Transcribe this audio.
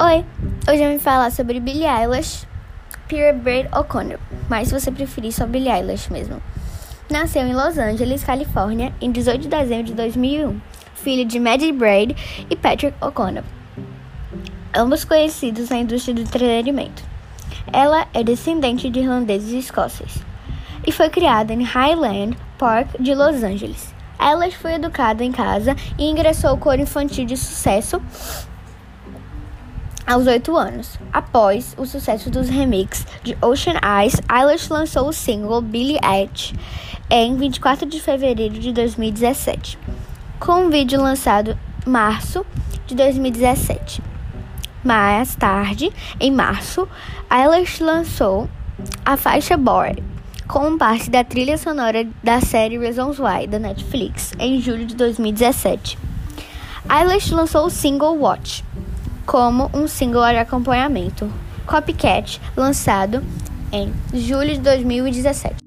Oi, hoje eu vim falar sobre Billie Eilish, Purebred O'Connor, mas se você preferir só Billie Eilish mesmo. Nasceu em Los Angeles, Califórnia, em 18 de dezembro de 2001, filho de Maddie Braid e Patrick O'Connor, ambos conhecidos na indústria do entretenimento. Ela é descendente de irlandeses e escócios e foi criada em Highland Park de Los Angeles. Eilish foi educada em casa e ingressou ao coro infantil de sucesso aos 8 anos. Após o sucesso dos remixes de Ocean Eyes, Eilish lançou o single Billy Edge em 24 de fevereiro de 2017, com um vídeo lançado em março de 2017. Mais tarde, em março, Eilish lançou a faixa Boy, como parte da trilha sonora da série Reasons Why da Netflix, em julho de 2017. Eilish lançou o single Watch como um single de acompanhamento, Copycat, lançado em julho de 2017.